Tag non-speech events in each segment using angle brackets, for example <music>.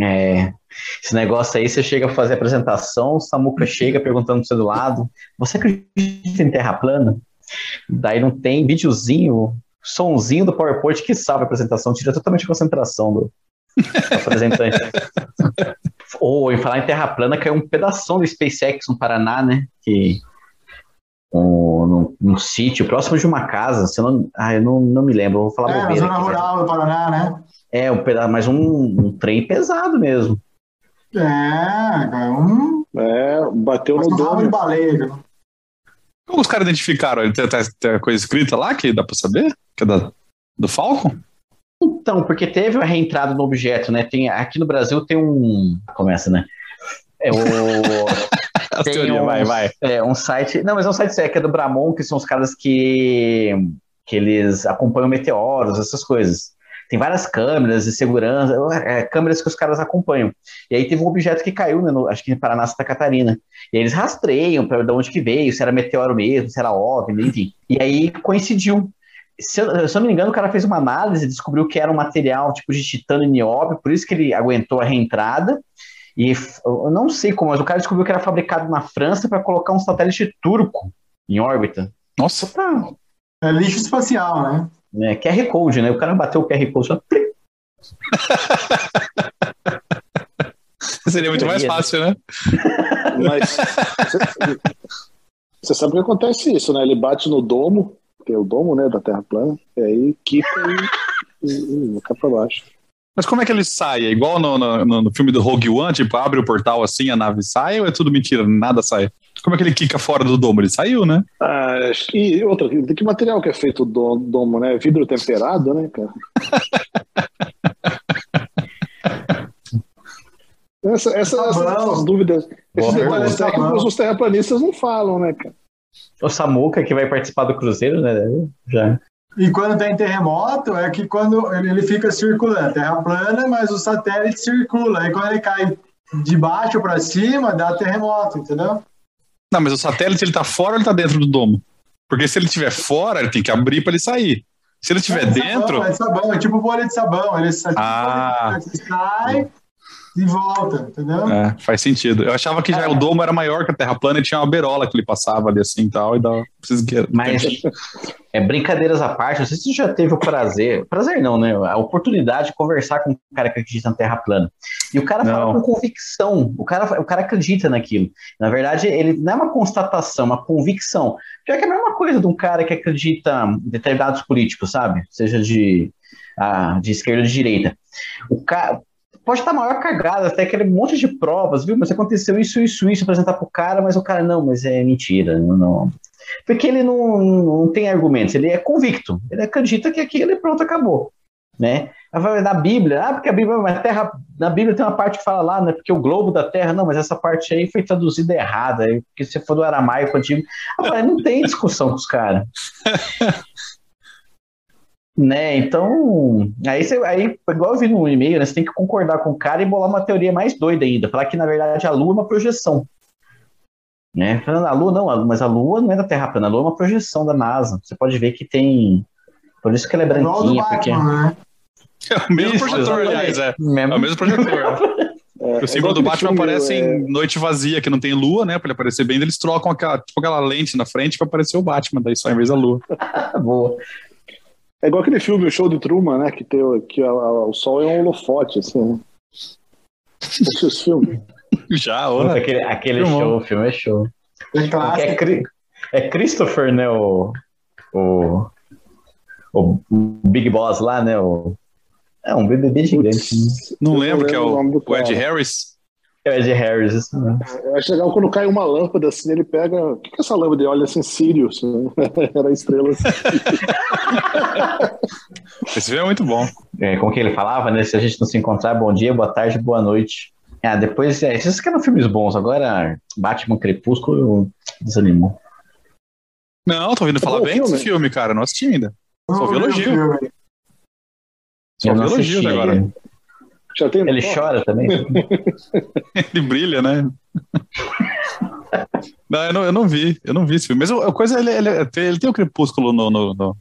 É, esse negócio aí, você chega a fazer a apresentação, o Samuca chega perguntando pro seu do lado, você acredita em terra plana? Daí não tem videozinho, sonzinho do PowerPoint que salva a apresentação, tira totalmente a concentração do, do apresentante. <laughs> Ou em falar em terra plana, caiu um pedaço do SpaceX no Paraná, né? Que um, num, num sítio próximo de uma casa, se eu não, ah, eu não, não me lembro, vou falar É, na bobeira zona aqui, mas- rural do Paraná, né? É, um pedaço, mas um, um trem pesado mesmo. É, um, É, bateu no um rabo de domo. baleia. cara. Como os caras identificaram? Ele tem, tem, tem a coisa escrita lá que dá pra saber? Que é da, do Falcon? Então, porque teve a reentrada no objeto, né? Tem, aqui no Brasil tem um. Começa, né? É o. <laughs> A Tem teoria, um- vai, vai. É um site. Não, mas é um site sério, que é do Bramon, que são os caras que. que eles acompanham meteoros, essas coisas. Tem várias câmeras de segurança, é, câmeras que os caras acompanham. E aí teve um objeto que caiu, né, no- acho que em Paraná, Santa Catarina. E aí eles rastreiam para de onde que veio, se era meteoro mesmo, se era OVNI, enfim. E aí coincidiu. Se eu, se eu não me engano, o cara fez uma análise, descobriu que era um material tipo de titânio e nióbio, por isso que ele aguentou a reentrada. E eu não sei como, mas o cara descobriu que era fabricado na França para colocar um satélite turco em órbita. Nossa, Pra, É lixo espacial, né? Né, QR Code, né? O cara bateu o QR Code só. <laughs> seria muito mais fácil, né? <laughs> Mas você- sabe que acontece isso, né? Ele bate no domo, que é o domo, né, da Terra plana, e aí quica e, e, e cai pra baixo. Mas como é que ele sai? É igual no, no, no- no filme do Rogue One, tipo, abre o portal assim, a nave sai, ou é tudo mentira, nada sai? Como é que ele quica fora do domo? Ele saiu, né? Ah, e outra, de que material que é feito o do- domo, né? Vidro temperado, né, cara? <laughs> Essa, essa, Tá essas, dúvidas, esses detalhes pergunta. técnicos os terraplanistas não falam, né, cara? O Samuca, que vai participar do Cruzeiro, né? Já. E quando tem terremoto, é que quando ele ele fica circulando, terra plana, mas o satélite circula. Aí quando ele cai de baixo para cima, dá terremoto, entendeu? Não, mas o satélite ele tá fora ou ele tá dentro do domo? Porque se ele estiver fora, ele tem que abrir para ele sair. Se ele estiver é dentro, Sabão, é sabão, é tipo bolha de sabão. Ele sai, Ah. sai e volta, entendeu? é, faz sentido. Eu achava que já o domo era maior que a Terra plana e tinha uma berola que ele passava ali assim e tal, e dava. Preciso que... Mas, é, brincadeiras à parte, não sei se você já teve o prazer, prazer não, né? A oportunidade de conversar com um cara que acredita na Terra plana. E o cara fala Não. com convicção, o cara, o cara acredita naquilo. Na verdade, ele não é uma constatação, é uma convicção. Já que é a mesma coisa de um cara que acredita em determinados políticos, sabe? Seja de, ah, de esquerda ou de direita. O cara. Pode estar maior cagada, até aquele monte de provas, viu? Mas aconteceu isso, isso, isso, apresentar pro cara, mas o cara, não, mas é mentira, não, não, porque ele não, não tem argumentos, ele é convicto, ele acredita que aquilo pronto, acabou, né? Na Bíblia, ah, porque a Bíblia, a terra, na Bíblia tem uma parte que fala lá, né? Porque o globo da Terra, não, mas essa parte aí foi traduzida errada, porque se for do aramaico antigo, mas não tem discussão com os caras. <laughs> né? Então, aí você, aí, igual eu vi no e-mail, né? Você tem que concordar com o cara e bolar uma teoria mais doida ainda, falar que na verdade a Lua é uma projeção. Né? Falando, a Lua não, a- mas a Lua não é da Terra plana, a Lua é uma projeção da NASA. Você pode ver que tem. Por isso que ela é branquinha, porque. Batman, né? É o mesmo Isso, projetor, aliás, é. Mesmo- É o mesmo projetor. <laughs> É, o é símbolo igual do Batman filme, aparece é, em noite vazia, que não tem lua, né? Pra ele aparecer bem, eles trocam aquela, tipo, aquela lente na frente pra aparecer o Batman, daí só em vez da lua. <laughs> Boa. É igual aquele filme, o show de Truman, né? Que, tem, o- que a- a- o sol é um holofote, assim, né? Esse esse filme. <laughs> Já, olha. aquele aquele Filmão. show, o filme é show. É é, é Christopher, né? O, o, o Big Boss lá, né? O, é um BBB gigante. Né? Não Eu lembro que é o o, nome do o Ed. Harris. É o Ed Harris, isso mesmo. Eu acho legal quando cai uma lâmpada assim, ele pega. O que que é essa lâmpada? Ele olha assim, Sirius. né? <laughs> Era estrela. assim. <laughs> Esse filme é muito bom. É, como que ele falava, né? Se a gente não se encontrar, bom dia, boa tarde, boa noite. Ah, depois, é, vocês querem filmes bons, agora Batman Crepúsculo desanimou. Não, tô ouvindo falar bom bem desse filme. cara. Não assisti ainda. Só vi Não, elogio. filme. Só vi elogios agora. ele. Já tem Ele chora também? <laughs> Ele brilha, né? <laughs> Não, eu não, eu não vi, eu não vi esse filme. Mas a coisa, ele, ele, ele tem o crepúsculo no, no, no-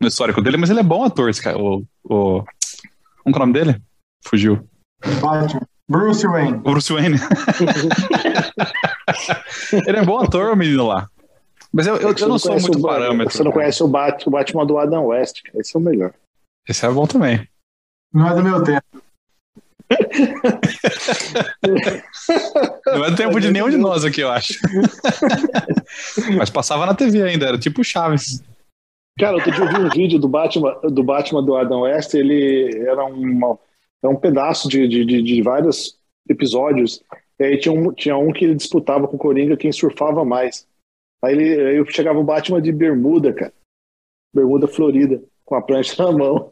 no histórico dele, mas ele é bom ator, esse cara. O, o... Como que é o nome dele? Fugiu. Batman. Bruce Wayne. Bruce Wayne. <laughs> Ele é um bom ator, o menino lá. Mas eu, eu, eu não sou conhece muito o parâmetro. Você não cara. conhece o Batman, o Batman do Adam West. Esse é o melhor. Esse é bom também. Não é do meu tempo. Não é tempo de nenhum de nós aqui, eu acho. Mas passava na TV ainda, era tipo Chaves. Cara, eu vi um vídeo do Batman do, Batman do Adam West, ele era uma, um pedaço de, de, de, de vários episódios. E aí tinha um, tinha um que ele disputava com o Coringa quem surfava mais. Aí, ele, aí chegava o Batman de bermuda, cara. Bermuda florida, com a prancha na mão.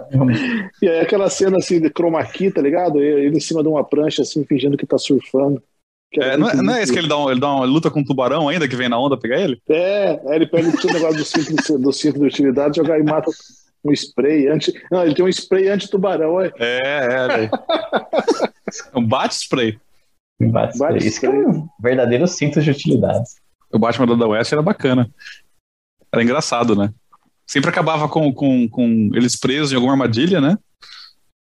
<laughs> e aí aquela cena assim de chroma key, tá ligado? Ele em cima de uma prancha, assim, fingindo que tá surfando. Que É, não, é, não é esse que ele dá, um, ele dá uma luta com um tubarão ainda que vem na onda pegar ele? É, aí ele pega o negócio do cinto, de- do cinto de utilidade, joga e mata um spray anti. Não, ele tem um spray anti-tubarão, é. É, é. É um bate-spray. Bate Bate Isso que é um verdadeiro cinto de utilidade. O Batman Adam West era bacana. Era engraçado, né? Sempre acabava com, com, com eles presos em alguma armadilha, né?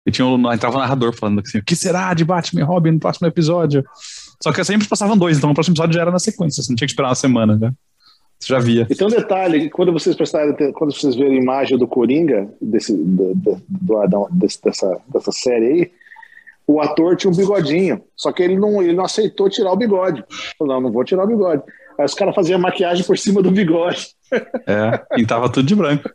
E tinha entrava o narrador falando assim: o que será de Batman e Robin no próximo episódio? Só que sempre passavam dois, então o próximo episódio já era na sequência, você não tinha que esperar uma semana, né? Você já via. E tem um detalhe, quando vocês prestarem, quando vocês verem a imagem do Coringa, desse, do, do, do desse- dessa, dessa série aí, o ator tinha um bigodinho, só que ele não, ele não aceitou tirar o bigode. Falou, não, não vou tirar o bigode. Aí os caras faziam maquiagem por cima do bigode. É, pintava tudo de branco.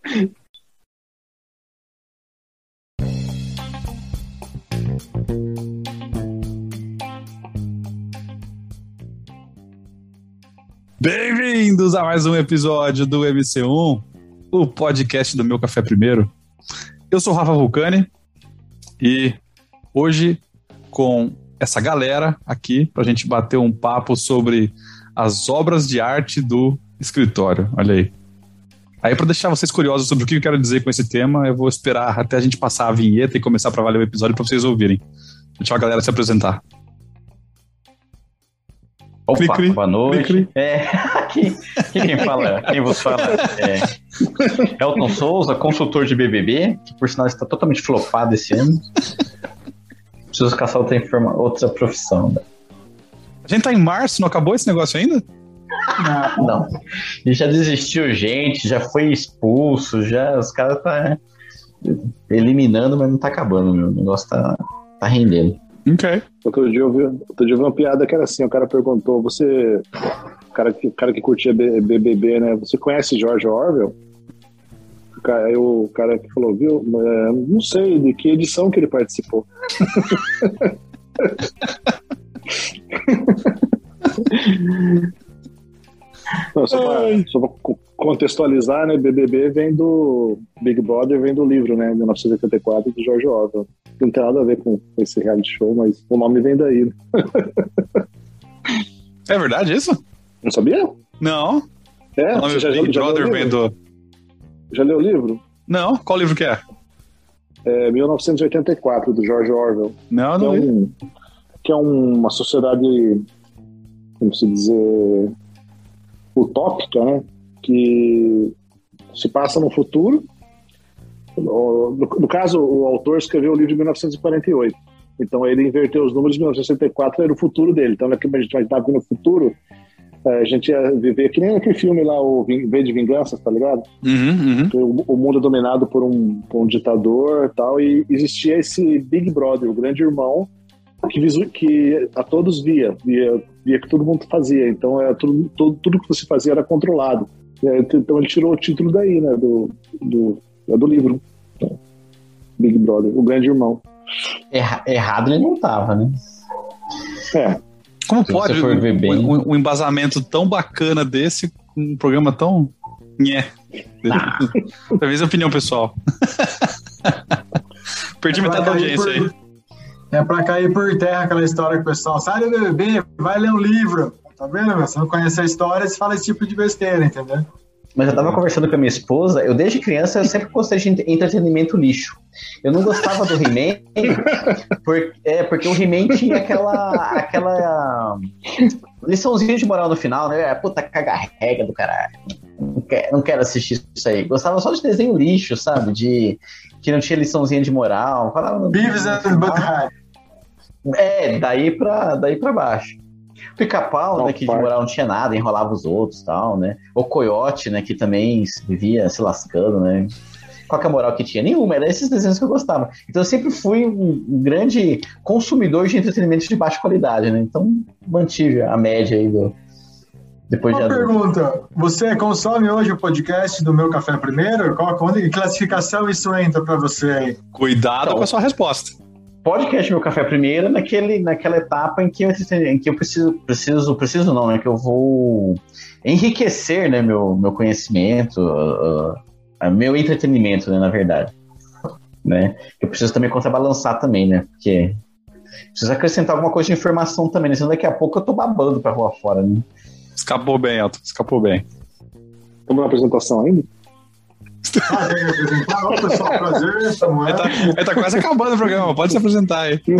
Bem-vindos a mais um episódio do MC1, o podcast do Meu Café Primeiro. Eu sou Rafa Vulcani e hoje com essa galera aqui pra gente bater um papo sobre as obras de arte do escritório. Olha aí. Aí, para deixar vocês curiosos sobre o que eu quero dizer com esse tema, eu vou esperar até a gente passar a vinheta e começar para valer o episódio para vocês ouvirem. Deixar a galera se apresentar. Opa, Cri, cri, boa noite. cri. É, <laughs> quem, quem fala? Quem vos fala? É Elton Souza, consultor de BBB, que por sinal está totalmente flopado esse ano. Preciso caçar outra, outra profissão. né? A gente tá em março, não acabou esse negócio ainda? Não. Não. E já desistiu gente, já foi expulso, já os caras tá eliminando, mas não tá acabando, meu. O negócio tá, tá rendendo. Ok. Outro dia, eu vi, outro dia eu vi uma piada que era assim, o cara perguntou, você, o cara que, o cara que curtia BBB, né, você conhece George Orwell? O cara- Aí o cara que falou, viu, é, não sei de que edição que ele participou. <laughs> <laughs> Não, só co- contextualizar, né, BBB vem do Big Brother, vem do livro, né, 1984, de George Orwell. Não tem nada a ver com esse reality show, mas o nome vem daí. né? É verdade isso? Não sabia? Não. É, o nome já, Big já, Brother vem do. já leu o livro? Não? Qual livro que é? É 1984, do George Orwell. Não, que é, não li. Que é uma sociedade, como se dizer, utópica, né? Que se passa no futuro. No, no caso, o autor escreveu o livro de 1948. Então ele inverteu os números de 1964, era o futuro dele. Então, naquele a gente imaginava que no futuro eh, a gente ia viver que nem aquele filme lá, o V de Vinganças, tá ligado? Uhum, uhum. o, o mundo é dominado por um, por um ditador tal, e existia esse Big Brother, o grande irmão, que, visu, que a todos via, via, via que todo mundo fazia. Então, é, tudo, tudo, tudo que você fazia era controlado. Então, ele tirou o título daí, né, do, do, é do livro. né? Big Brother, o grande irmão. Erra- errado ele não tava, né? É, Como Se pode for ver bem- um, um- embasamento tão bacana desse com um programa tão. Nhé. Talvez a opinião pessoal. <laughs> Perdi É metade da audiência aí. É pra cair por terra aquela história que o pessoal sai do BBB, vai ler um livro. Tá vendo, meu? Você não conhece a história, você fala esse tipo de besteira, entendeu? Mas eu tava conversando com a minha esposa, eu desde criança eu sempre gostei de ent- entretenimento lixo. Eu não gostava do He-Man, por- é, porque o He-Man tinha aquela, aquela liçãozinha de moral no final, né? É, Puta, caga regra do caralho. Não quero, não quero assistir isso aí. Gostava só de desenho lixo, sabe? De que não tinha liçãozinha de moral. Falava no, Beavis and. Butthead. É, daí pra, daí pra baixo. Pica-pau, né, que de moral não tinha nada, enrolava os outros e tal, né? O coiote, né, que também vivia se lascando, né? Qual que é a moral que tinha? Nenhuma, era esses desenhos que eu gostava. Então eu sempre fui um, grande consumidor de entretenimento de baixa qualidade, né? Então mantive a média aí do. Depois de Uma adulto. pergunta: você consome hoje o podcast do Meu Café Primeiro? Qual, qual que classificação isso entra pra você aí? Cuidado Então. com a sua resposta. Podcast Meu Café Primeiro naquele, naquela etapa em que eu, em que eu preciso, preciso, preciso não, né? Que eu vou enriquecer, né, meu, meu conhecimento, uh, uh, meu entretenimento, né, na verdade. Né? Eu preciso também contrabalançar também, né? Porque preciso acrescentar alguma coisa de informação também, né? Senão daqui a pouco eu tô babando pra rua fora, né? Escapou bem, Elton. Escapou bem. Estamos na apresentação ainda? Ah, tem que apresentar. Ô, pessoal, prazer, Aí Samuel. tá, aí tá quase acabando o programa. Pode se apresentar aí. <laughs>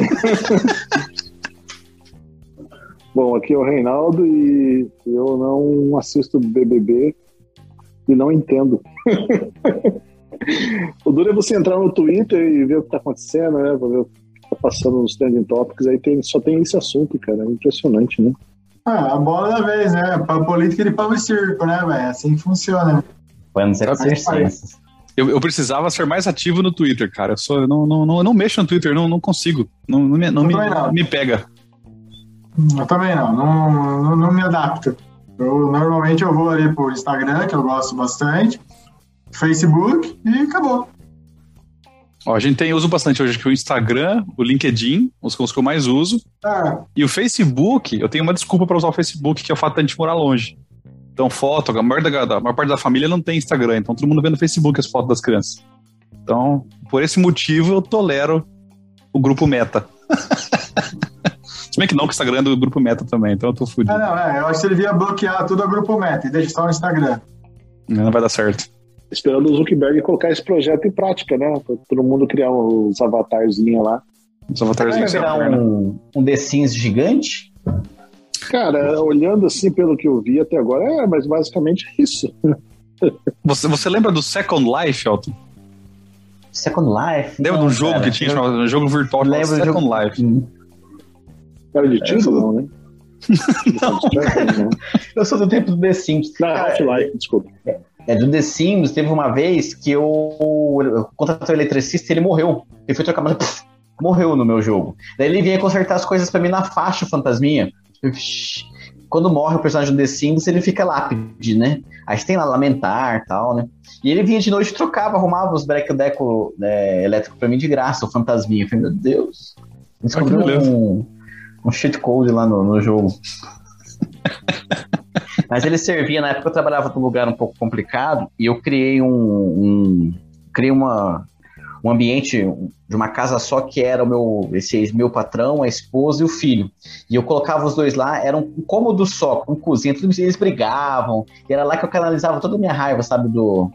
Bom, aqui é o Reinaldo e eu não assisto BBB e não entendo. <laughs> o duro é você entrar no Twitter e ver o que tá acontecendo, né? Pra ver o que tá passando nos trending topics. Aí tem, só tem esse assunto, cara. É impressionante, né? Ah, a bola da vez, né? Pra política de pão e circo, né, velho? Assim que funciona. Você Tá circenses. Eu, eu precisava ser mais ativo no Twitter, cara. Eu, sou, eu não, não, não, eu não mexo no Twitter, não, não consigo. Não, não, me, não me, não. me pega. Eu também não, não, não, não me adapto. Eu, normalmente eu vou ali pro Instagram, que eu gosto bastante, Facebook e acabou. Ó, a gente tem, uso bastante hoje aqui o Instagram, o LinkedIn, os, os que eu mais uso. Ah, E o Facebook, eu tenho uma desculpa para usar o Facebook, que é o fato de a gente morar longe. Então, foto, a maior, da, a maior parte da família não tem Instagram, então todo mundo vê no Facebook as fotos das crianças. Então, por esse motivo, eu tolero o grupo Meta. <laughs> Se bem que não, que o Instagram é do grupo Meta também, então eu tô fudido. ah, não, é, eu acho que ele devia bloquear tudo a Grupo Meta e deixa só o Instagram. Não vai dar certo. Esperando o Zuckerberg colocar esse projeto em prática, né? Pra todo mundo criar os avatarzinhos lá. Os Vai avatarzinhos virar né? um, um The Sims gigante? Cara, olhando assim pelo que eu vi até agora, é, mas basicamente é isso. <laughs> Você, você lembra do Second Life, Elton? Second Life? Lembra Não, de um jogo cara. que tinha, Eu chamado- um jogo virtual chamado lembro do Second jogo- Life? Era de tiro, não, né? <laughs> não. Eu sou do tempo do The Sims. Não, Half-Life, desculpa. É, do The Sims, teve uma vez que eu, eu contratei o eletricista e ele morreu. Ele foi trocar, mas morreu no meu jogo. Daí ele vinha consertar as coisas pra mim na faixa, fantasminha. Quando morre o personagem do The Sims, ele fica lápide, né? Aí você tem lá lamentar e tal, né? E ele vinha de noite trocava, arrumava os breco-deco né, elétrico pra mim de graça, o fantasminha. Eu falei, meu Deus. Descobriu Ah, um, um cheat code lá no, no jogo. Mas ele servia, na época eu trabalhava num lugar um pouco complicado e eu criei um, um- criei uma um ambiente de uma casa só que era o meu esse meu patrão, a esposa e o filho. E eu colocava os dois lá, era um cômodo só, com cozinha, tudo eles brigavam. E era lá que eu canalizava toda a minha raiva, sabe, do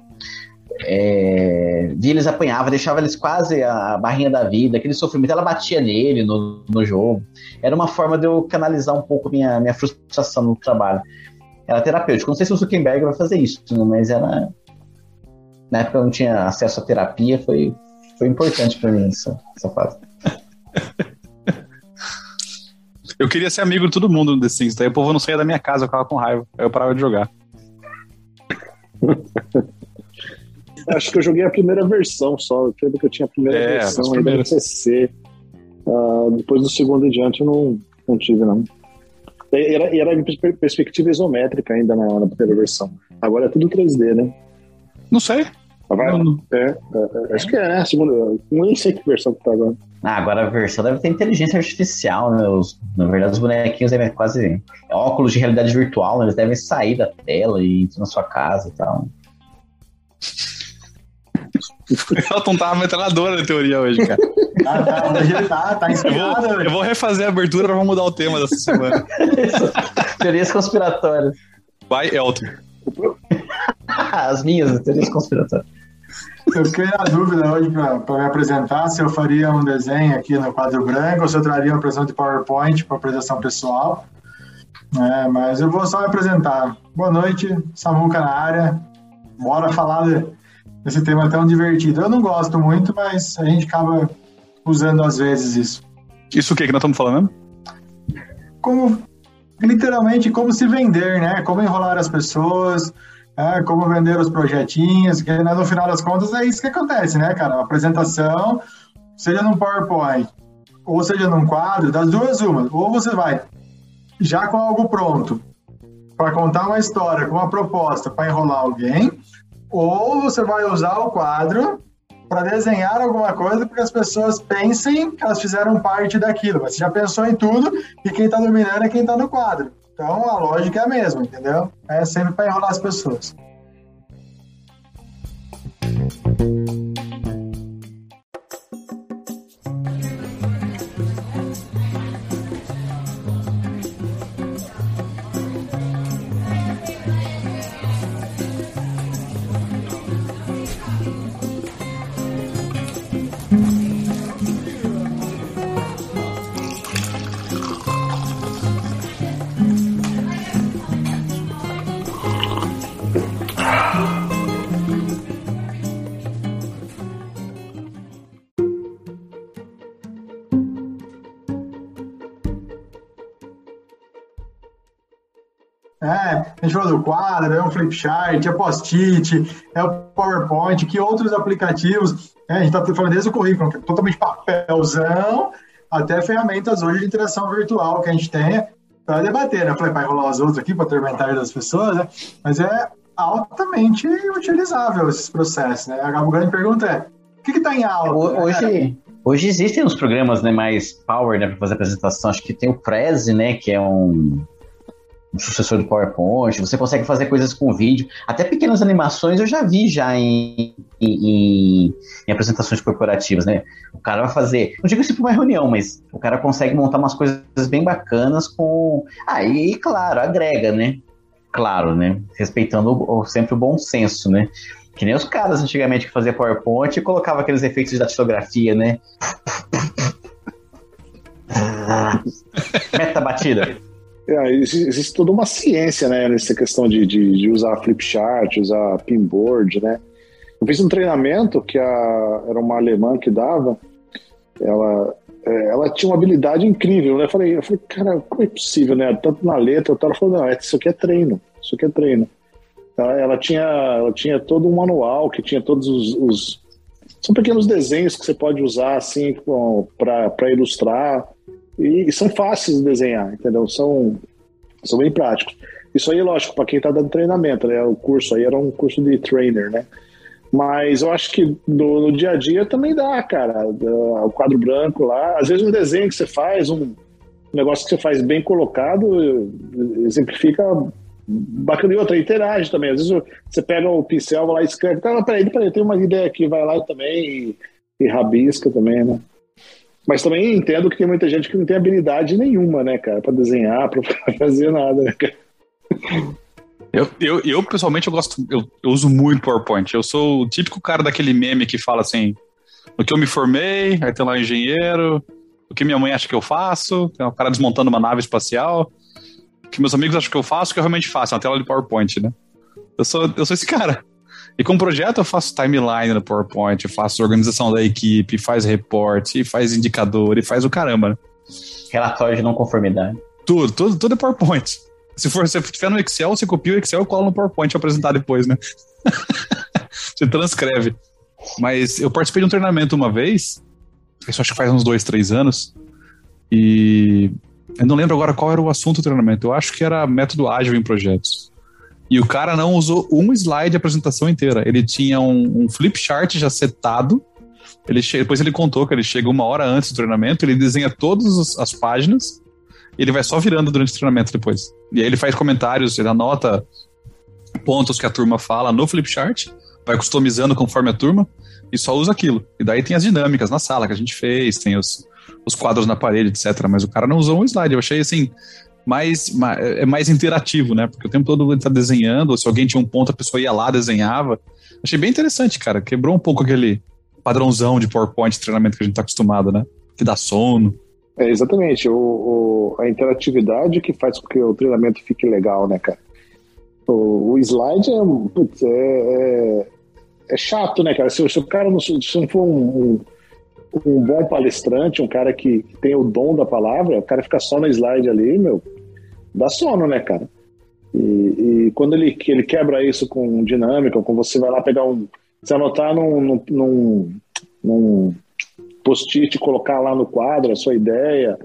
é, via eles apanhava, deixava eles quase a barrinha da vida, aquele sofrimento, ela batia nele no, no jogo. Era uma forma de eu canalizar um pouco minha, minha frustração no trabalho. Era terapêutico. Não sei se o Zuckerberg vai fazer isso, mas era. Na época eu não tinha acesso à terapia, foi, foi importante pra mim essa, essa fase. Eu queria ser amigo de todo mundo no The Sims, daí o povo não saía da minha casa, eu ficava com raiva. Aí eu parava de jogar. <laughs> Acho que eu joguei a primeira versão só. Eu lembro que eu tinha a primeira É, versão ainda no. PC. Ah, depois do segundo em diante eu não, não tive, não. E Era, era em perspectiva isométrica ainda na, na primeira versão. Agora é tudo 3D, né? Não sei. Vai- Não, não. é, é, é, acho que é, né? A segunda. Nem sei que versão que tá agora. Ah, agora a versão deve ter inteligência artificial, né? Os, na verdade, os bonequinhos devem quase. é óculos de realidade virtual, né? Eles devem sair da tela e ir na sua casa e tal. O Elton tá uma metralhadora na teoria hoje, cara. Ah, tá, hoje ele tá, tá Eu inspirado, vou, eu vou refazer a abertura pra mudar o tema dessa semana. <laughs> Teorias conspiratórias. Vai, Elton. As minhas teorias conspiratórias. Eu fiquei na dúvida hoje para me apresentar se eu faria um desenho aqui no quadro branco ou se eu traria uma apresentação de PowerPoint para apresentação pessoal. É, mas eu vou só me apresentar. Boa noite, Samuca na área. Bora falar de- desse tema tão divertido. Eu não gosto muito, mas a gente acaba usando às vezes isso. Isso o que que nós estamos falando? Como, literalmente, como se vender, né? Como enrolar as pessoas, é, como vender os projetinhos, que né, no final das contas é isso que acontece, né, cara? Apresentação, seja num PowerPoint, ou seja num quadro, das duas uma. Ou você vai já com algo pronto para contar uma história, com uma proposta para enrolar alguém, ou você vai usar o quadro para desenhar alguma coisa para que as pessoas pensem que elas fizeram parte daquilo. Mas você já pensou em tudo e quem está dominando é quem está no quadro. Então a lógica é a mesma, entendeu? É sempre para enrolar as pessoas. Falou do quadro, é o Flipchart, é Post-it, é o PowerPoint, que outros aplicativos, né? a gente está falando desde o currículo, que é totalmente papelzão, até ferramentas hoje de interação virtual que a gente tem para debater, né? Eu falei, vai rolar os outros aqui para atormentar das pessoas, né? Mas é altamente utilizável esses processos, né? A grande pergunta é, o que está em alta? Hoje, hoje existem uns programas né, mais power né, para fazer apresentação. Acho que tem o Prezi, né, que é um um sucessor do PowerPoint, você consegue fazer coisas com vídeo, até pequenas animações eu já vi já em, em, em apresentações corporativas, né? O cara vai fazer, não digo isso para uma reunião, mas o cara consegue montar umas coisas bem bacanas com. Ah, e claro, agrega, né? Claro, né? Respeitando o, o, sempre o bom senso, né? Que nem os caras antigamente que faziam PowerPoint e colocavam aqueles efeitos de datilografia, né? <laughs> Meta batida. É, existe, existe, toda uma ciência, né, nessa questão de, de, de, usar flipchart, usar pinboard, né. Eu fiz um treinamento que a, era uma alemã que dava, ela, é, ela tinha uma habilidade incrível, né. Eu falei, eu falei, cara, como é possível, né? Tanto na letra, ela falou, não, isso aqui é treino, isso aqui é treino. Ela, ela tinha, ela tinha todo um manual que tinha todos os, os são pequenos desenhos que você pode usar assim para ilustrar e, são fáceis de desenhar, entendeu? São, são bem práticos. Isso aí, lógico, para quem está dando treinamento, né? O curso aí era um curso de trainer, né? Mas eu acho que no, no dia a dia também dá, cara. O quadro branco lá, às vezes um desenho que você faz, um negócio que você faz bem colocado, exemplifica bacana e outra, interage também. Às vezes você pega o pincel, vai lá e escreve, cara, peraí, peraí, tem uma ideia aqui, vai lá também e, e rabisca também, né? Mas também entendo que tem muita gente que não tem habilidade nenhuma, né, cara, para desenhar, <laughs> para fazer nada, né, cara. Eu, eu, eu, pessoalmente, eu gosto, eu, eu, uso muito PowerPoint. Eu sou o típico cara daquele meme que fala assim: no que eu me formei, aí tem lá um engenheiro, o que minha mãe acha que eu faço, tem um cara desmontando uma nave espacial, o que meus amigos acham que eu faço, o que eu realmente faço, é uma tela de PowerPoint, né? Eu sou, eu sou esse cara. E com o projeto eu faço timeline no PowerPoint, eu faço organização da equipe, faz reporte, faz indicador e faz o caramba, né? Relatório de não conformidade. Tudo, tudo, tudo é PowerPoint. Se for se tiver no Excel, você copia o Excel e cola no PowerPoint para apresentar depois, né? <laughs> você transcreve. Mas eu participei de um treinamento uma vez, isso acho que faz uns dois, três anos, e eu não lembro agora qual era o assunto do treinamento. Eu acho que era método ágil em projetos. E o cara não usou um slide de apresentação inteira. Ele tinha um, um flip chart já setado. Ele depois ele contou que ele chega uma hora antes do treinamento, ele desenha todas as páginas e ele vai só virando durante o treinamento depois. E aí ele faz comentários, ele anota pontos que a turma fala no flip chart, vai customizando conforme a turma e só usa aquilo. E daí tem as dinâmicas na sala que a gente fez, tem os, os quadros na parede, etc. Mas o cara não usou um slide. Eu achei assim, mais, mais, é mais interativo, né? Porque o tempo todo ele tá desenhando, ou se alguém tinha um ponto, a pessoa ia lá, desenhava. Achei bem interessante, cara. Quebrou um pouco aquele padrãozão de PowerPoint treinamento que a gente tá acostumado, né? Que dá sono. É, exatamente. O, o, a interatividade que faz com que o treinamento fique legal, né, cara? O, o slide é, putz, é, é, é, chato, né, cara? Se, se, o cara não, se não for um, um um bom palestrante, um cara que, que tem o dom da palavra, o cara fica só no slide ali, meu, dá sono, né, cara? E, e, quando ele, ele quebra isso com dinâmica, com você vai lá pegar um. Você anotar num, num, num post-it, colocar lá no quadro a sua ideia,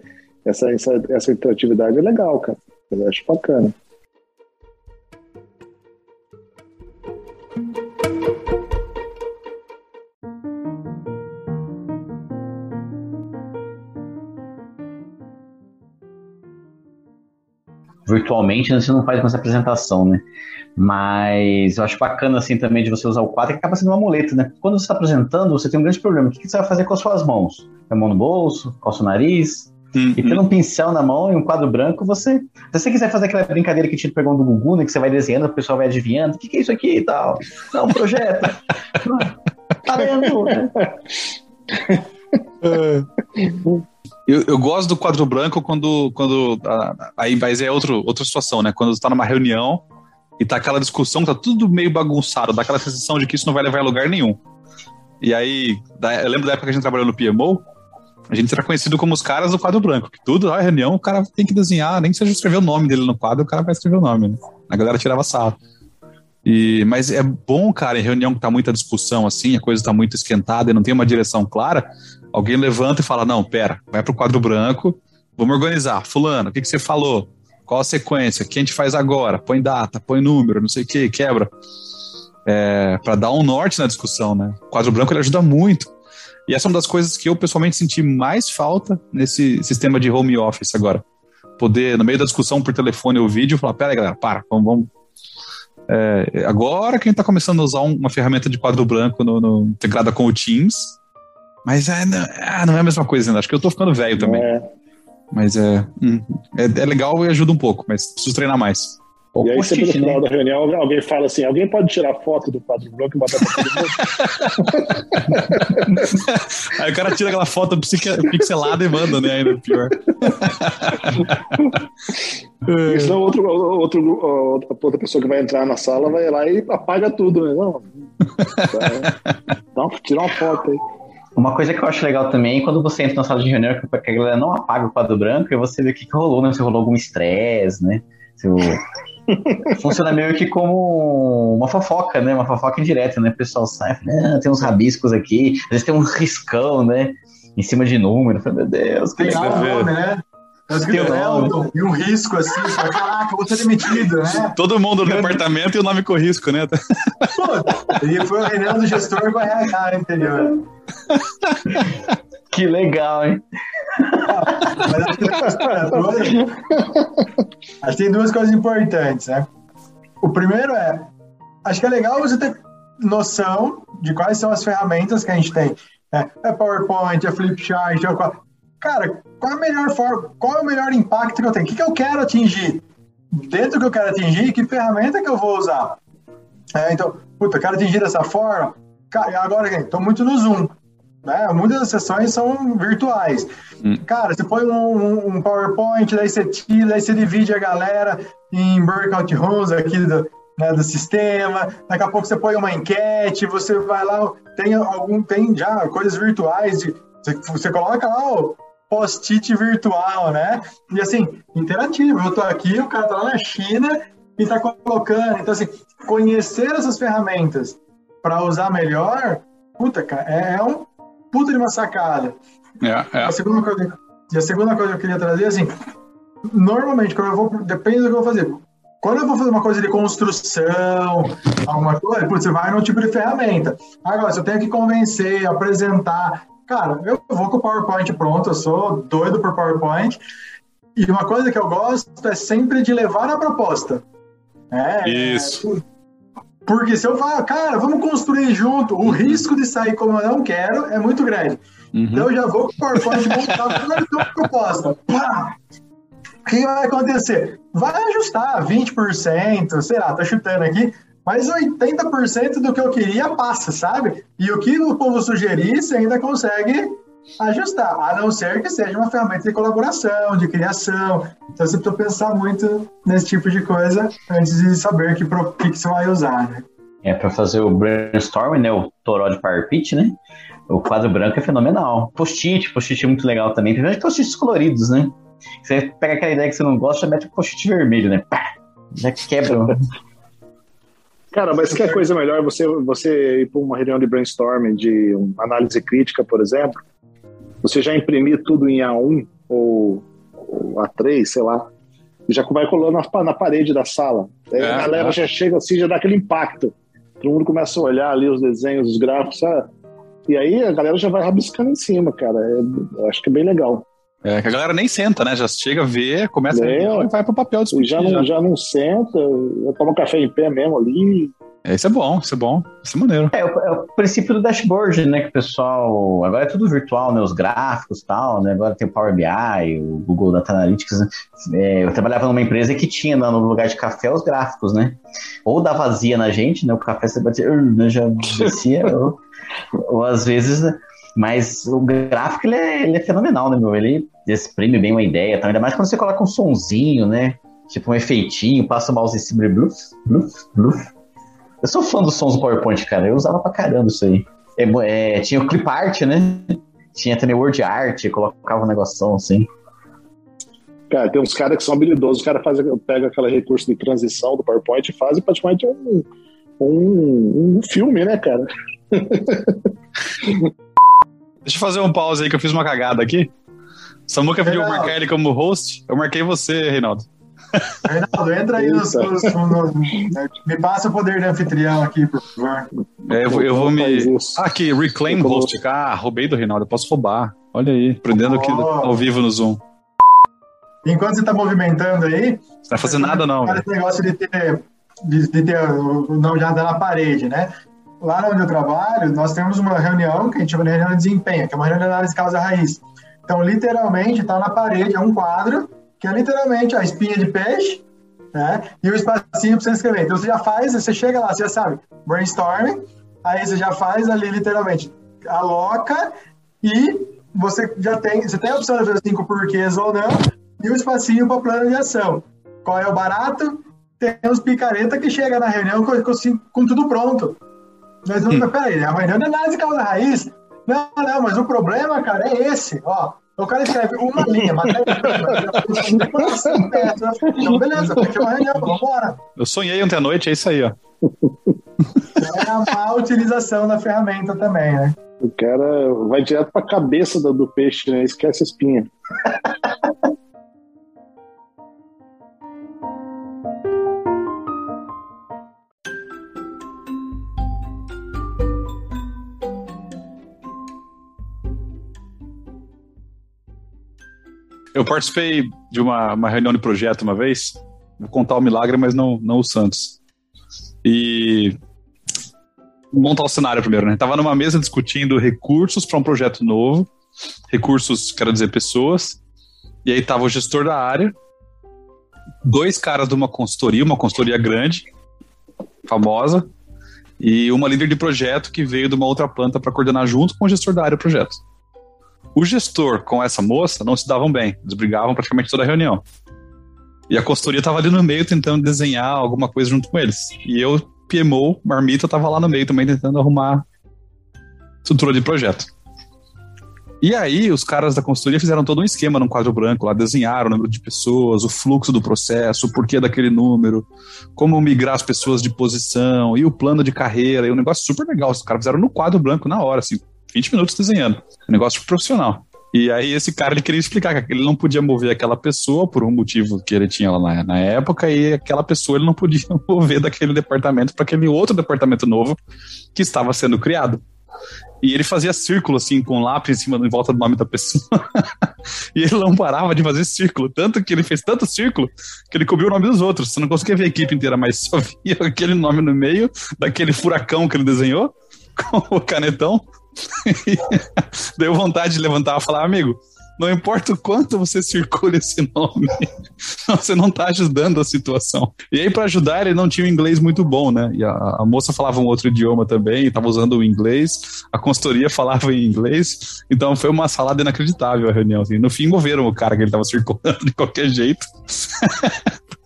essa, essa, essa interatividade é legal, cara. Eu acho bacana. Virtualmente, você não faz mais apresentação, né? Mas eu acho bacana, assim, também de você usar o quadro, que acaba sendo uma muleta, né? Quando você está apresentando, você tem um grande problema. O que você vai fazer com as suas mãos? A mão no bolso, coça o nariz, Uhum. E tendo um pincel na mão e um quadro branco, você. Se você quiser fazer aquela brincadeira que te pegou do Gugu, né? Que você vai desenhando, o pessoal vai adivinhando. O que, que é isso aqui e tal? Não, um projeto. <laughs> tá lendo, né? <laughs> Eu, eu, gosto do quadro branco quando. quando aí, mas é outro, outra situação, né? Quando você tá numa reunião e tá aquela discussão, tá tudo meio bagunçado, dá aquela sensação de que isso não vai levar a lugar nenhum. E aí, eu lembro da época que a gente trabalhou no PMO, a gente era conhecido como os caras do quadro branco, que tudo, a reunião, o cara tem que desenhar, nem que seja escrever o nome dele no quadro, o cara vai escrever o nome, né? A galera tirava sarro. E, mas é bom, cara, em reunião que tá muita discussão assim, a coisa tá muito esquentada e não tem uma direção clara, alguém levanta e fala: Não, pera, vai pro quadro branco, vamos organizar. Fulano, o que, que você falou? Qual a sequência? O que a gente faz agora? Põe data, põe número, não sei o que, quebra. É, para dar um norte na discussão, né? O quadro branco ele ajuda muito. E essa é uma das coisas que eu pessoalmente senti mais falta nesse sistema de home office agora. Poder, no meio da discussão por telefone ou vídeo, falar: pera aí, galera, para, vamos. vamos. É, agora que a gente está começando a usar uma ferramenta de quadro branco no, no, integrada com o Teams, mas é, não, é, não, é a mesma coisa ainda. Acho que eu tô ficando velho também. É. Mas é, hum, é, é. legal e ajuda um pouco, mas preciso treinar mais. Ou e aí, sempre no final né? da reunião, alguém fala assim: alguém pode tirar foto do quadro branco e botar pra todo mundo? <laughs> aí o cara tira aquela foto pixelada e manda, né? Ainda pior. <laughs> Porque senão outro, outro, outra pessoa que vai entrar na sala vai lá e apaga tudo, né? Não. <laughs> Então, tira uma foto aí. Uma coisa que eu acho legal também, quando você entra na sala de reunião, que a galera não apaga o quadro branco, e você vê o que, que rolou, né? Se rolou algum estresse, né? Se o... <laughs> Funciona meio que como uma fofoca, né? Uma fofoca indireta, né? O pessoal sai, ah, tem uns rabiscos aqui, às vezes tem um riscão, né? Em cima de número. Meu Deus, tem nome, né? Um e um risco assim, fala, caraca, vou ser demitido, né? <laughs> Todo mundo no departamento e o nome com risco, né? Pô, e foi o reunião do gestor com a RH, entendeu? Que legal, hein? <laughs> Mas acho que tem duas coisas importantes, né? O primeiro é, acho que é legal você ter noção de quais são as ferramentas que a gente tem. É, é PowerPoint, é Flipchart, é qual... cara, qual é a melhor forma, qual é o melhor impacto que eu tenho? O que, que eu quero atingir? Dentro do que eu quero atingir, que ferramenta que eu vou usar? É, então, puta, eu quero atingir dessa forma. Cara, agora, estou muito no Zoom. Né? Muitas das sessões são virtuais. Hum. Cara, você põe um, um, PowerPoint, daí você tira, daí você divide a galera em breakout rooms aqui do, né, do sistema. Daqui a pouco você põe uma enquete, você vai lá, tem algum, tem já coisas virtuais, de, você, você coloca lá o post-it virtual, né? E assim, interativo. Eu tô aqui, o cara tá lá na China e tá colocando. Então, assim, conhecer essas ferramentas para usar melhor, puta, cara, é, é um puta de uma sacada. É, é. A segunda coisa, e a segunda coisa que eu queria trazer, assim, normalmente, quando eu vou, depende do que eu vou fazer. Quando eu vou fazer uma coisa de construção, alguma coisa, putz, você vai no tipo de ferramenta. Agora, se eu tenho que convencer, apresentar, cara, eu vou com o PowerPoint pronto, eu sou doido por PowerPoint. E uma coisa que eu gosto é sempre de levar a proposta. É, Isso. Porque se eu falar, cara, vamos construir junto, o risco de sair como eu não quero é muito grande. Uhum. Então eu já vou com o PowerPoint montado <laughs> na proposta. Pá! O que vai acontecer? Vai ajustar 20%, sei lá, tá chutando aqui, mas 80% do que eu queria passa, sabe? E o que o povo sugerir, você ainda consegue ajustar, a não ser que seja uma ferramenta de colaboração, de criação. Então você precisa pensar muito nesse tipo de coisa antes de saber que, que, que você vai usar, né? É, para fazer o brainstorming, né, o toró de Power Pitch, né? O quadro branco é fenomenal. Post-it, post-it é muito legal também. Principalmente post-its coloridos, né? Você pega aquela ideia que você não gosta, mete um post-it vermelho, né? Pá, já quebra. <laughs> Cara, mas que coisa melhor você, você ir para uma reunião de brainstorming, de análise crítica, por exemplo, você já imprimir tudo em A1 ou, ou A3, sei lá, e já vai colando na, na parede da sala. Aí é, a galera é. já chega assim, já dá aquele impacto. Todo mundo começa a olhar ali os desenhos, os gráficos, sabe? E aí a galera já vai rabiscando em cima, cara. É, acho que é bem legal. É, que a galera nem senta, né? Já chega a ver, começa é, a ver e vai pro papel discutir. Já não, já. já não senta, já toma um café em pé mesmo ali. É, isso é bom, isso é bom, isso é maneiro. É, é, o, é o princípio do dashboard, né? Que o pessoal. Agora é tudo virtual, né? Os gráficos e tal, né? Agora tem o Power BI, o Google Data Analytics. Né? É, eu trabalhava numa empresa que tinha no lugar de café os gráficos, né? Ou dá vazia na gente, né? O café você batia, né? já descia, <laughs> ou, ou às vezes. Né? Mas o gráfico ele é, ele é fenomenal, né, meu? Ele exprime bem uma ideia, tá? ainda mais quando você coloca um sonzinho, né? Tipo um efeitinho, passa o mouse em cima e bluf, bluf, bluf. Eu sou fã dos sons do PowerPoint, cara. Eu usava pra caramba isso aí. É, é, tinha o clip art, né? Tinha também word art, colocava um negocinho assim. Cara, tem uns caras que são habilidosos. O cara faz, pega aquele recurso de transição do PowerPoint e faz praticamente um, um, um filme, né, cara? <laughs> Deixa eu fazer um pause aí que eu fiz uma cagada aqui. Samuca pediu marcar ele como host. Eu marquei você, Reinaldo. Reinaldo, entra aí nos, nos, nos, Me passa o poder de anfitrião aqui, por favor. É, eu, eu, vou me. Ah, aqui, Reclaim Host. Ah, roubei do Reinaldo, eu posso roubar. Olha aí, prendendo aqui oh. ao vivo no Zoom. Enquanto você está movimentando aí. Não vai fazer nada, não. Esse negócio de ter, de, de ter o nome já na parede, né? Lá onde eu trabalho, nós temos uma reunião que a gente chama de reunião de desempenho, que é uma reunião de análise causa raiz. Então, literalmente, está na parede, é um quadro que é literalmente a espinha de peixe, né? E o espacinho para você escrever. Então você já faz, você chega lá, você já sabe, brainstorming, aí você já faz ali literalmente, aloca e você já tem, você tem a opção de fazer cinco porquês ou não, e o espacinho para plano de ação. Qual é o barato? Tem uns picareta que chega na reunião com, com, com tudo pronto. Mas não, hum. peraí, a reunião não é análise causa raiz. Não, não, mas o problema, cara, é esse, ó. O cara escreve uma linha, matéria Então, beleza, fechou uma reunião, vambora. Eu sonhei ontem à noite, é isso aí, ó. É a má utilização da ferramenta também, né? O cara vai direto pra cabeça do, do peixe, né? Esquece a espinha. Eu participei de uma, uma reunião de projeto uma vez. Vou contar o milagre, mas não, não o Santos. E montar o cenário primeiro, né? Tava numa mesa discutindo recursos para um projeto novo. Recursos, quero dizer, pessoas. E aí tava o gestor da área, dois caras de uma consultoria, uma consultoria grande, famosa, e uma líder de projeto que veio de uma outra planta para coordenar junto com o gestor da área o projeto. O gestor com essa moça não se davam bem, eles brigavam praticamente toda a reunião. E a consultoria estava ali no meio tentando desenhar alguma coisa junto com eles. E eu, PMO, Marmita, estava lá no meio também tentando arrumar estrutura de projeto. E aí, os caras da consultoria fizeram todo um esquema num quadro branco lá, desenharam o número de pessoas, o fluxo do processo, o porquê daquele número, como migrar as pessoas de posição, e o plano de carreira, e um negócio super legal. Os caras fizeram no quadro branco na hora, assim, 20 minutos desenhando. Um negócio profissional. E aí esse cara ele queria explicar que ele não podia mover aquela pessoa por um motivo que ele tinha lá na, na época e aquela pessoa ele não podia <laughs> mover daquele departamento para aquele outro departamento novo que estava sendo criado. E ele fazia círculo assim com um lápis em cima em volta do nome da pessoa. <laughs> e ele não parava de fazer círculo, tanto que ele fez tanto círculo que ele cobriu o nome dos outros. Você não conseguia ver a equipe inteira, mas só <laughs> via aquele nome no meio daquele furacão que ele desenhou com o canetão <laughs> Deu vontade de levantar e falar, amigo, não importa o quanto você circula esse nome, <laughs> você não está ajudando a situação. E aí, para ajudar, ele não tinha um inglês muito bom, né? E a, a moça falava um outro idioma também, estava usando o inglês, a consultoria <laughs> falava em inglês, então foi uma salada inacreditável a reunião. Assim. No fim, moveram o cara que ele estava circulando de qualquer jeito.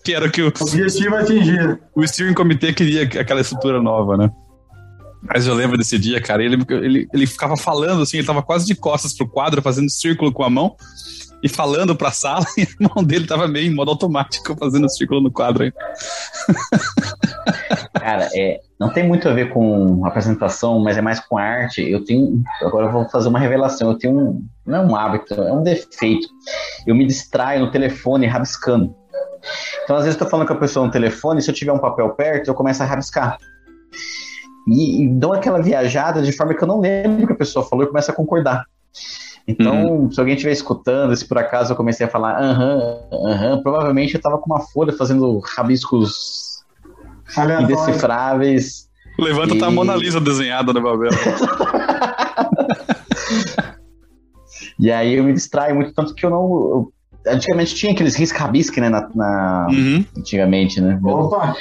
que era o que o. Objetivo atingido. O steering comitê queria aquela estrutura nova, né? Mas eu lembro desse dia, cara, ele, ele, ele ficava falando assim, ele tava quase de costas pro quadro, fazendo círculo com a mão e falando pra sala, <laughs> e a mão dele tava meio em modo automático, fazendo círculo no quadro aí. Cara, é, não tem muito a ver com apresentação, mas é mais com arte. Eu tenho. Agora eu vou fazer uma revelação. Eu tenho um. Não é um hábito, é um defeito. Eu me distraio no telefone rabiscando. Então, às vezes, eu tô falando com a pessoa no telefone, se eu tiver um papel perto, eu começo a rabiscar. E, e dou aquela viajada de forma que eu não lembro o que a pessoa falou e começo a concordar. Então, uhum. se alguém estiver escutando, se por acaso eu comecei a falar aham, aham, provavelmente eu tava com uma folha fazendo rabiscos indecifráveis. Levanta, e... tá a Mona Lisa desenhada no Babel. <laughs> e aí eu me distraio muito, tanto que eu não. Eu, antigamente tinha aqueles risca-rabisque, né? Na, na uhum. Antigamente, né? Opa!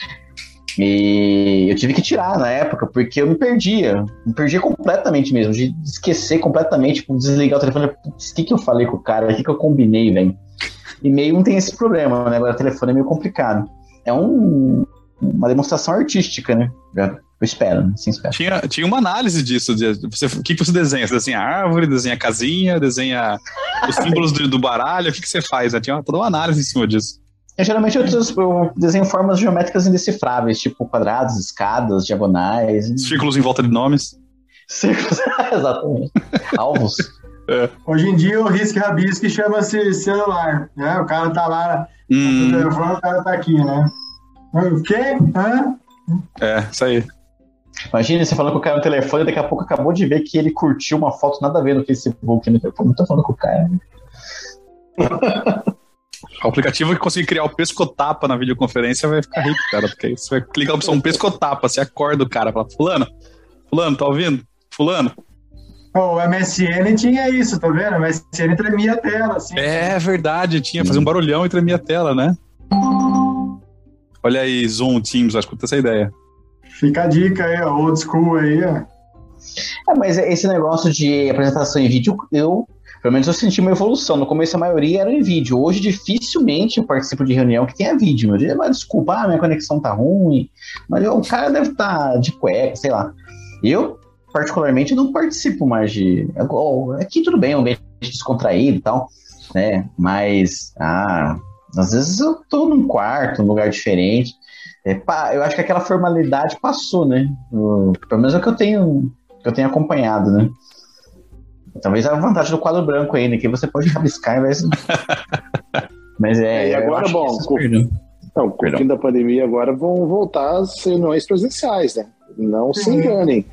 E eu tive que tirar na época, porque eu me perdia. Me perdia completamente mesmo, de esquecer completamente, tipo, desligar o telefone. O que, que eu falei com o cara? O que, que eu combinei, velho? E meio não tem esse problema, né? Agora o telefone é meio complicado. É um, uma demonstração artística, né? Eu espero, né? Sim, espero. Tinha, tinha uma análise disso. De, você, o que, que você desenha? Você desenha árvore, desenha casinha, desenha os símbolos do, do baralho, o que, que você faz? Né? Tinha toda uma análise em cima disso. Eu, geralmente eu, eu, desenho formas geométricas indecifráveis, tipo quadrados, escadas, diagonais. Círculos em volta de nomes. Círculos, <laughs> exatamente. Alvos. É. Hoje em dia o risco rabisco chama-se celular. Né? O cara tá lá hum. no telefone, o cara tá aqui, né? O quê? Hã? É, isso aí. Imagina você falando com o cara no telefone e daqui a pouco acabou de ver que ele curtiu uma foto nada a ver no Facebook. Né? Eu não tô falando com o cara. <laughs> O aplicativo que conseguir criar o pescotapa na videoconferência vai ficar rico, cara. Porque aí você vai clicar na opção pescotapa, você acorda o cara, fala, fulano, fulano, tá ouvindo? Fulano. Oh, o MSN tinha isso, tá vendo? O MSN tremia a tela, assim. É verdade, tinha, fazia um barulhão e tremia a tela, né? Olha aí, Zoom, Teams, acho que essa ideia. Fica a dica aí, old school aí, ó. É, mas esse negócio de apresentação em vídeo, eu pelo menos eu senti uma evolução. No começo a maioria era em vídeo. Hoje dificilmente eu participo de reunião que tenha vídeo. Dia, mas desculpa, ah, minha conexão tá ruim. Mas o cara deve estar tá de cueca, sei lá. Eu, particularmente, não participo mais de. Aqui tudo bem, é um ambiente descontraído e tal, né? Mas, ah, às vezes eu tô num quarto, num lugar diferente. É, pá, eu acho que aquela formalidade passou, né? O, pelo menos é o que eu tenho, que eu tenho acompanhado, né? Talvez a vantagem do quadro branco aí, né? Que você pode rabiscar em vez <laughs> Mas é. E agora, bom, com, não, com o fim da pandemia, agora vão voltar as reuniões presenciais, né? Não se enganem.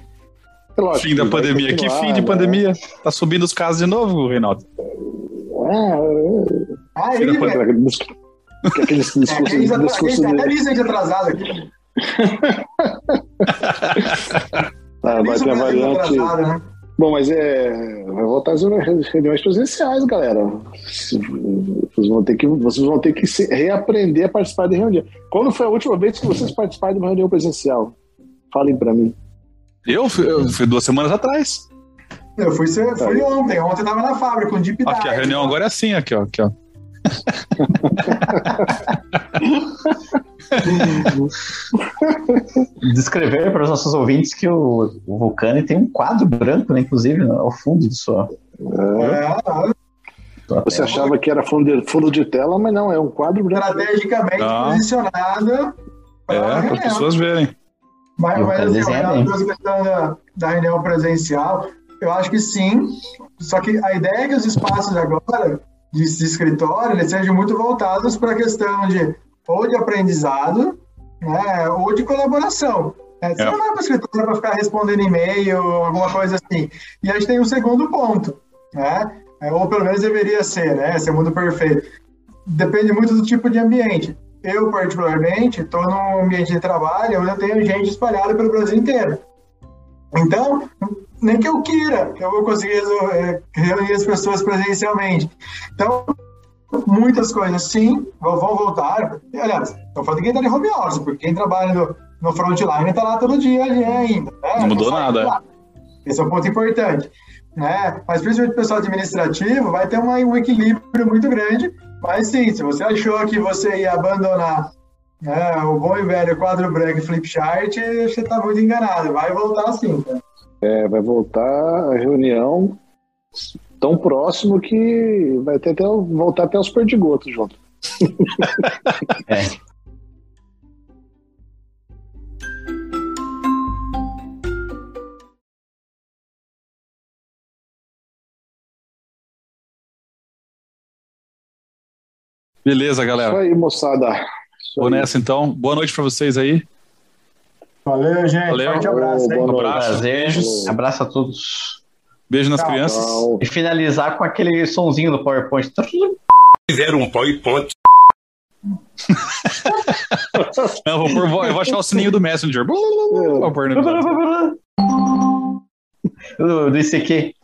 Lógico, fim da pandemia. Que fim de né? pandemia? Tá subindo os casos de novo, Reinaldo? É. Aí, velho. Aqueles discursos. É, discursos até de atrasado aqui. <laughs> ah, vai ter a variante. Atrasado, né? Bom, mas é. Vai voltar às reuniões presenciais, galera. Vocês vão ter que, vocês vão ter que se, reaprender a participar de reunião. Quando foi a última vez que vocês participaram de uma reunião presencial? Falem para mim. Eu fui, eu fui, duas semanas atrás. Eu fui, fui tá. ontem. Ontem eu tava na fábrica com Deep Dive. Aqui, a reunião agora é assim, aqui, ó. Aqui, ó. <laughs> <laughs> Descrever para os nossos ouvintes que o, o Vulcani tem um quadro branco, né, inclusive, ao fundo de sua. É. Você achava que era fundo de, fundo de tela, mas não, é um quadro branco. Estrategicamente não. posicionado para é, as pessoas verem. Mas, mas assim, a questão da, da reunião presencial, eu acho que sim. Só que a ideia é que os espaços agora de, de escritório eles sejam muito voltados para a questão de ou de aprendizado, né, ou de colaboração. É, você é. não vai para o escritório para ficar respondendo e-mail, alguma coisa assim. E a gente tem um segundo ponto, né? É, ou pelo menos deveria ser, né? Ser mundo perfeito. Depende muito do tipo de ambiente. Eu, particularmente, estou num ambiente de trabalho onde eu tenho gente espalhada pelo Brasil inteiro. Então, nem que eu queira, eu vou conseguir reunir as pessoas presencialmente. Então, muitas coisas sim vão voltar. Aliás, estou falando de quem está de home office, porque quem trabalha no, no frontline está lá todo dia ainda. Né? Não mudou nada. Esse é um ponto importante. Né? Mas principalmente o pessoal administrativo vai ter uma, um equilíbrio muito grande. Mas sim, se você achou que você ia abandonar É, o bom e velho quadro branco e flip chart, você tá muito enganado. Vai voltar assim, cara. É, vai voltar a reunião tão próximo que vai ter até voltar até os perdigotos junto. <laughs> É. Beleza, Isso galera. aí, moçada. Isso Vou nessa então. Boa noite pra vocês aí. Valeu, gente. Valeu. Forte abraço, hein? Boa. Abraço. Prazer. beijos. Abraço a todos. Beijo nas crianças. E finalizar com aquele sonzinho do PowerPoint. fizeram um PowerPoint <laughs> Não, vou pôr- vou- eu vou achar o sininho do Messenger. Vou pôr no episódio. do, do ICQ.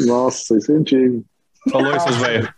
Nossa, isso é antigo. Falou aí, seus velhos.